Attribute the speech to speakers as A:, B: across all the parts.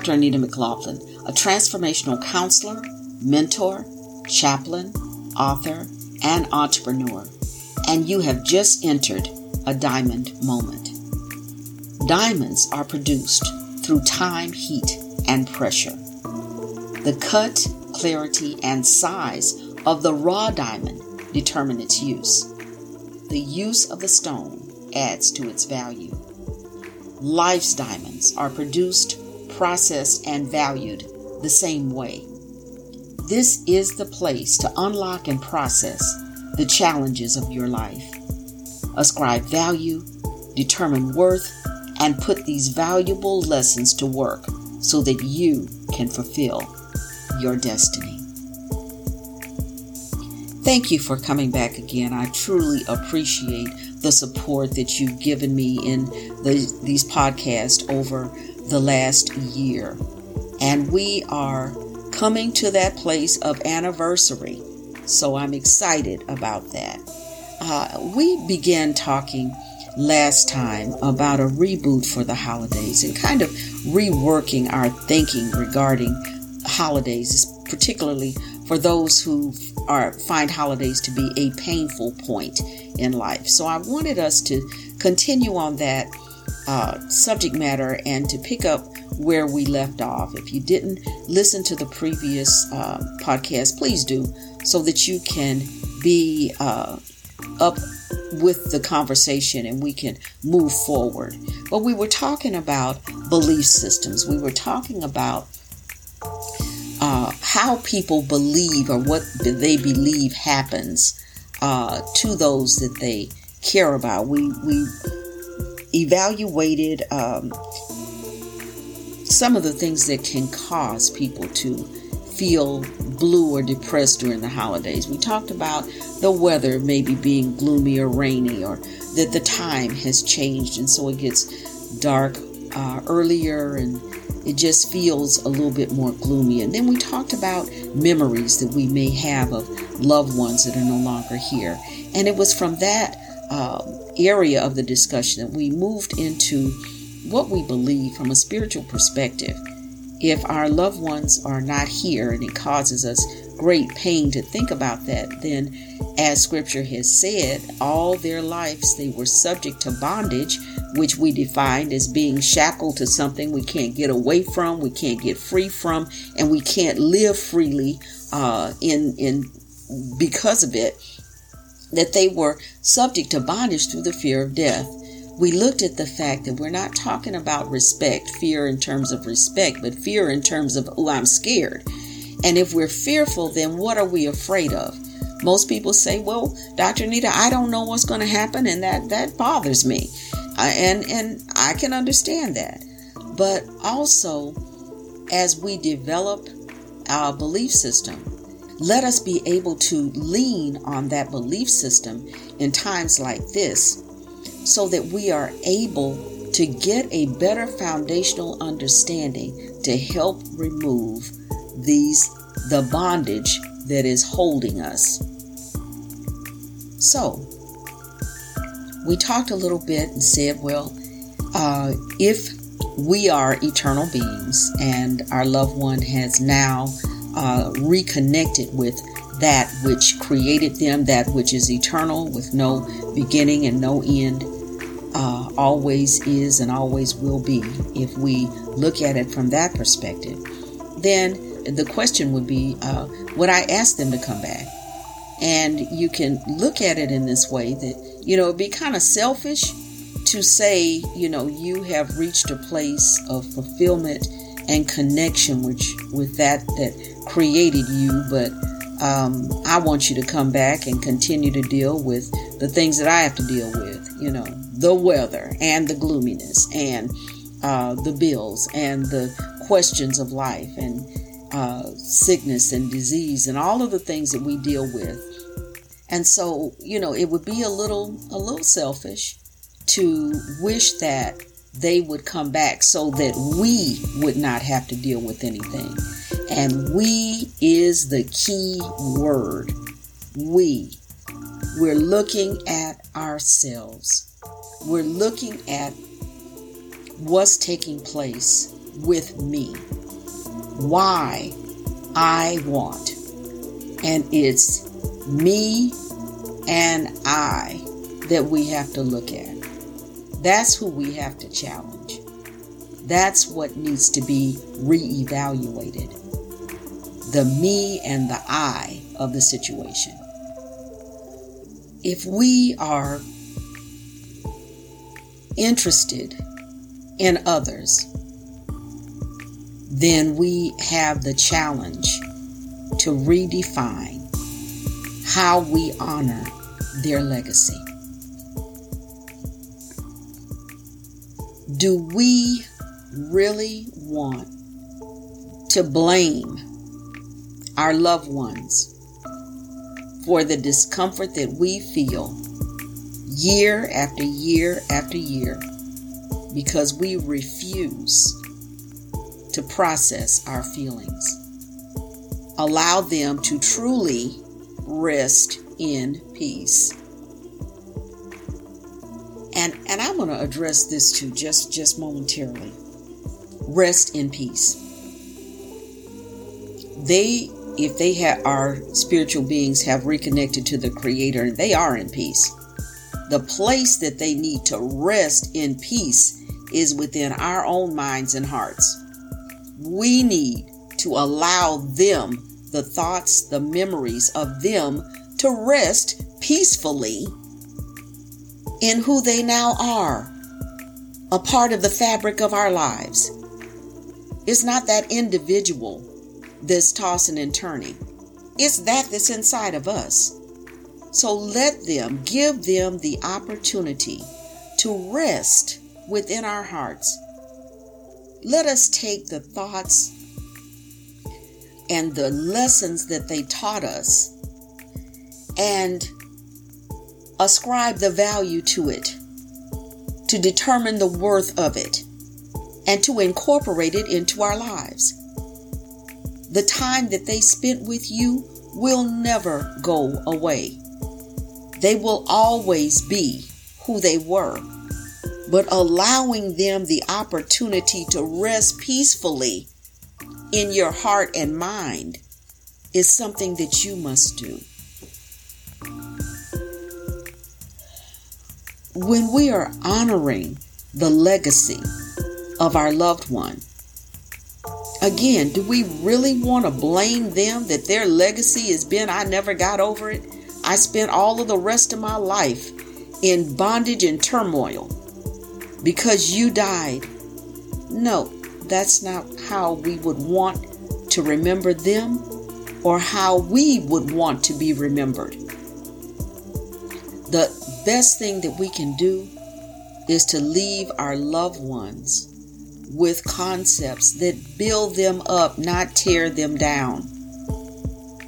A: Dr. Anita McLaughlin, a transformational counselor, mentor, chaplain, author, and entrepreneur, and you have just entered a diamond moment. Diamonds are produced through time, heat, and pressure. The cut, clarity, and size of the raw diamond determine its use. The use of the stone adds to its value. Life's diamonds are produced, processed, and valued the same way. This is the place to unlock and process the challenges of your life. Ascribe value, determine worth, and put these valuable lessons to work so that you can fulfill your destiny. Thank you for coming back again. I truly appreciate the support that you've given me in the, these podcasts over the last year. And we are coming to that place of anniversary. So I'm excited about that. Uh, we began talking last time about a reboot for the holidays and kind of reworking our thinking regarding holidays, particularly for those who are find holidays to be a painful point in life. So I wanted us to continue on that uh, subject matter and to pick up where we left off. If you didn't listen to the previous uh, podcast, please do so that you can be uh, up with the conversation and we can move forward. But we were talking about belief systems. We were talking about uh, how people believe or what they believe happens uh, to those that they care about. We we evaluated um, some of the things that can cause people to feel blue or depressed during the holidays. We talked about the weather maybe being gloomy or rainy, or that the time has changed and so it gets dark uh, earlier and it just feels a little bit more gloomy. And then we talked about memories that we may have of loved ones that are no longer here. And it was from that uh, area of the discussion that we moved into what we believe from a spiritual perspective. If our loved ones are not here and it causes us great pain to think about that, then as scripture has said, all their lives they were subject to bondage, which we defined as being shackled to something we can't get away from, we can't get free from, and we can't live freely uh, in in because of it. That they were subject to bondage through the fear of death. We looked at the fact that we're not talking about respect, fear in terms of respect, but fear in terms of, oh, I'm scared. And if we're fearful, then what are we afraid of? Most people say, "Well, Dr. Anita, I don't know what's going to happen, and that that bothers me," uh, and and I can understand that. But also, as we develop our belief system, let us be able to lean on that belief system in times like this, so that we are able to get a better foundational understanding to help remove these the bondage that is holding us. So, we talked a little bit and said, well, uh, if we are eternal beings and our loved one has now uh, reconnected with that which created them, that which is eternal with no beginning and no end, uh, always is and always will be, if we look at it from that perspective, then the question would be uh, would I ask them to come back? And you can look at it in this way that, you know, it'd be kind of selfish to say, you know, you have reached a place of fulfillment and connection with, with that that created you, but um, I want you to come back and continue to deal with the things that I have to deal with, you know, the weather and the gloominess and uh, the bills and the questions of life and uh, sickness and disease and all of the things that we deal with. And so, you know, it would be a little a little selfish to wish that they would come back so that we would not have to deal with anything. And we is the key word. We. We're looking at ourselves. We're looking at what's taking place with me. Why I want. And it's me and I that we have to look at. That's who we have to challenge. That's what needs to be reevaluated. The me and the I of the situation. If we are interested in others, then we have the challenge to redefine how we honor their legacy. Do we really want to blame our loved ones for the discomfort that we feel year after year after year because we refuse to process our feelings. Allow them to truly rest in peace. To address this too just just momentarily. Rest in peace. They if they have our spiritual beings have reconnected to the creator and they are in peace. The place that they need to rest in peace is within our own minds and hearts. We need to allow them the thoughts, the memories of them to rest peacefully in who they now are, a part of the fabric of our lives. It's not that individual that's tossing and turning, it's that that's inside of us. So let them, give them the opportunity to rest within our hearts. Let us take the thoughts and the lessons that they taught us and ascribe the value to it, to determine the worth of it, and to incorporate it into our lives. The time that they spent with you will never go away. They will always be who they were, but allowing them the opportunity to rest peacefully in your heart and mind is something that you must do. When we are honoring the legacy of our loved one, again, do we really want to blame them that their legacy has been, I never got over it? I spent all of the rest of my life in bondage and turmoil because you died. No, that's not how we would want to remember them or how we would want to be remembered. The best thing that we can do is to leave our loved ones with concepts that build them up, not tear them down.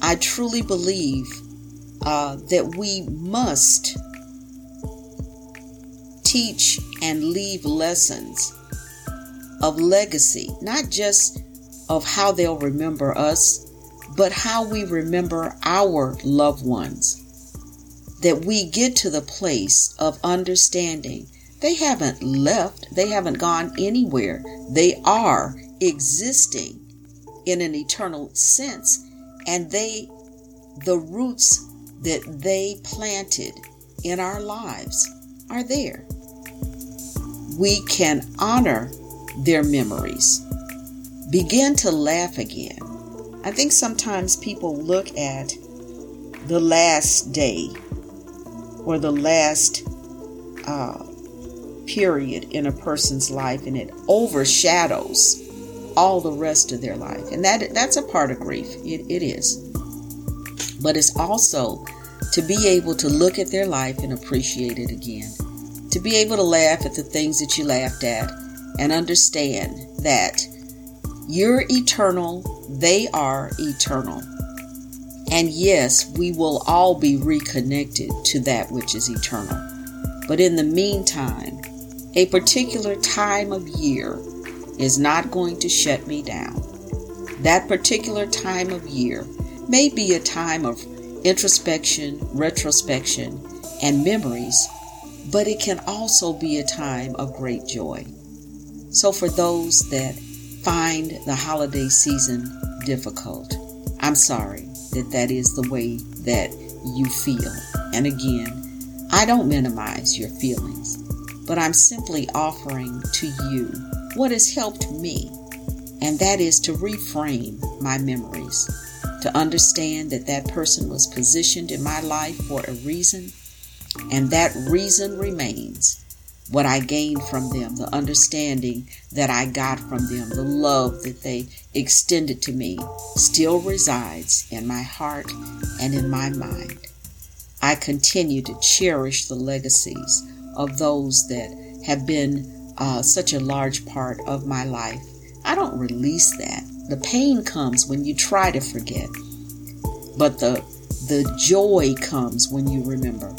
A: I truly believe uh, that we must teach and leave lessons of legacy, not just of how they'll remember us, but how we remember our loved ones. That we get to the place of understanding they haven't left, they haven't gone anywhere. They are existing in an eternal sense, and they, the roots that they planted in our lives, are there. We can honor their memories. Begin to laugh again. I think sometimes people look at the last day or the last uh, period in a person's life and it overshadows all the rest of their life. And that that's a part of grief. It, it is. But it's also to be able to look at their life and appreciate it again. To be able to laugh at the things that you laughed at and understand that you're eternal, they are eternal. And yes, we will all be reconnected to that which is eternal. But in the meantime, a particular time of year is not going to shut me down. That particular time of year may be a time of introspection, retrospection, and memories, but it can also be a time of great joy. So, for those that find the holiday season difficult. I'm sorry that that is the way that you feel. And again, I don't minimize your feelings, but I'm simply offering to you what has helped me, and that is to reframe my memories, to understand that that person was positioned in my life for a reason, and that reason remains what I gained from them, the understanding that I got from them, the love that they extended to me still resides in my heart and in my mind. I continue to cherish the legacies of those that have been uh, such a large part of my life. I don't release that. The pain comes when you try to forget, but the the joy comes when you remember.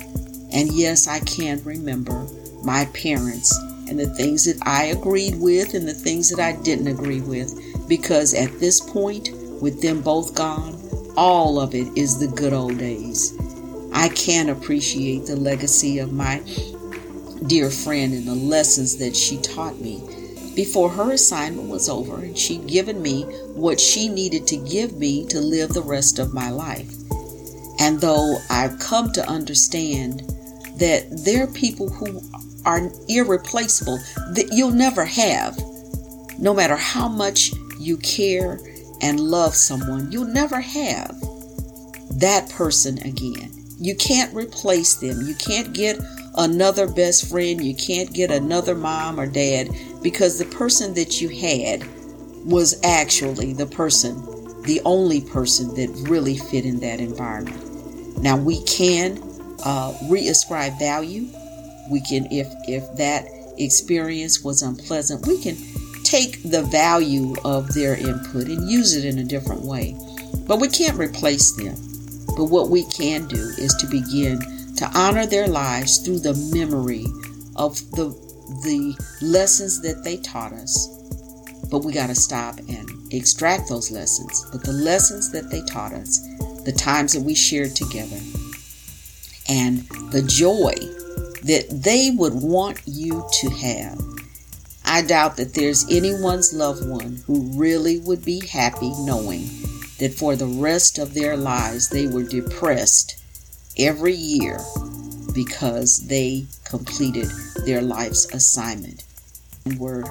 A: And yes, I can remember my parents and the things that I agreed with and the things that I didn't agree with. Because at this point, with them both gone, all of it is the good old days. I can appreciate the legacy of my dear friend and the lessons that she taught me before her assignment was over and she'd given me what she needed to give me to live the rest of my life. And though I've come to understand that there are people who are irreplaceable that you'll never have. No matter how much you care and love someone, you'll never have that person again. You can't replace them. You can't get another best friend. You can't get another mom or dad because the person that you had was actually the person, the only person that really fit in that environment. Now we can uh, reascribe value we can if if that experience was unpleasant we can take the value of their input and use it in a different way. But we can't replace them. But what we can do is to begin to honor their lives through the memory of the the lessons that they taught us. But we got to stop and extract those lessons. But the lessons that they taught us the times that we shared together and the joy that they would want you to have. I doubt that there's anyone's loved one who really would be happy knowing that for the rest of their lives they were depressed every year because they completed their life's assignment and were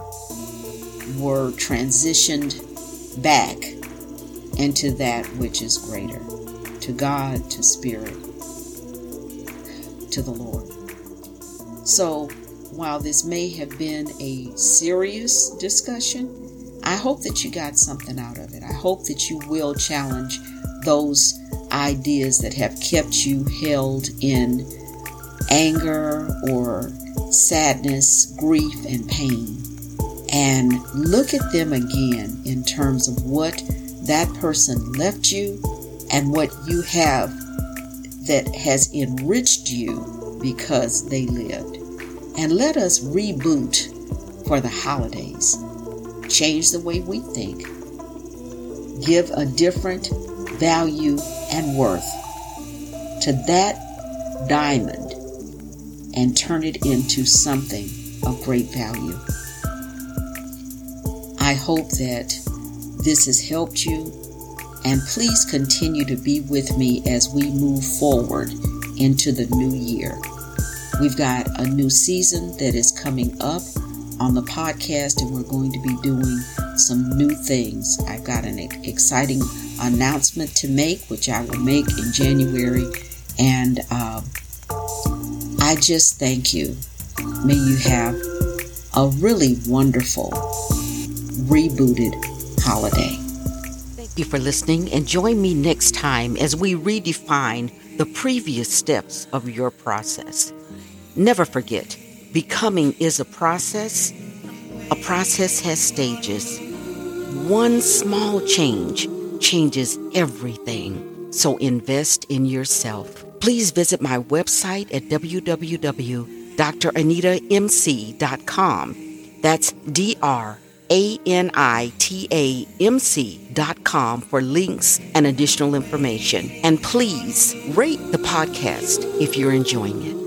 A: were transitioned back into that which is greater to God, to spirit, to the Lord. So, while this may have been a serious discussion, I hope that you got something out of it. I hope that you will challenge those ideas that have kept you held in anger or sadness, grief, and pain. And look at them again in terms of what that person left you and what you have that has enriched you because they lived and let us reboot for the holidays. Change the way we think. Give a different value and worth to that diamond and turn it into something of great value. I hope that this has helped you, and please continue to be with me as we move forward into the new year. We've got a new season that is coming up on the podcast, and we're going to be doing some new things. I've got an exciting announcement to make, which I will make in January. And uh, I just thank you. May you have a really wonderful, rebooted holiday.
B: Thank you for listening, and join me next time as we redefine the previous steps of your process. Never forget, becoming is a process. A process has stages. One small change changes everything. So invest in yourself. Please visit my website at www.dranitamc.com. That's D R A N I T A M C.com for links and additional information. And please rate the podcast if you're enjoying it.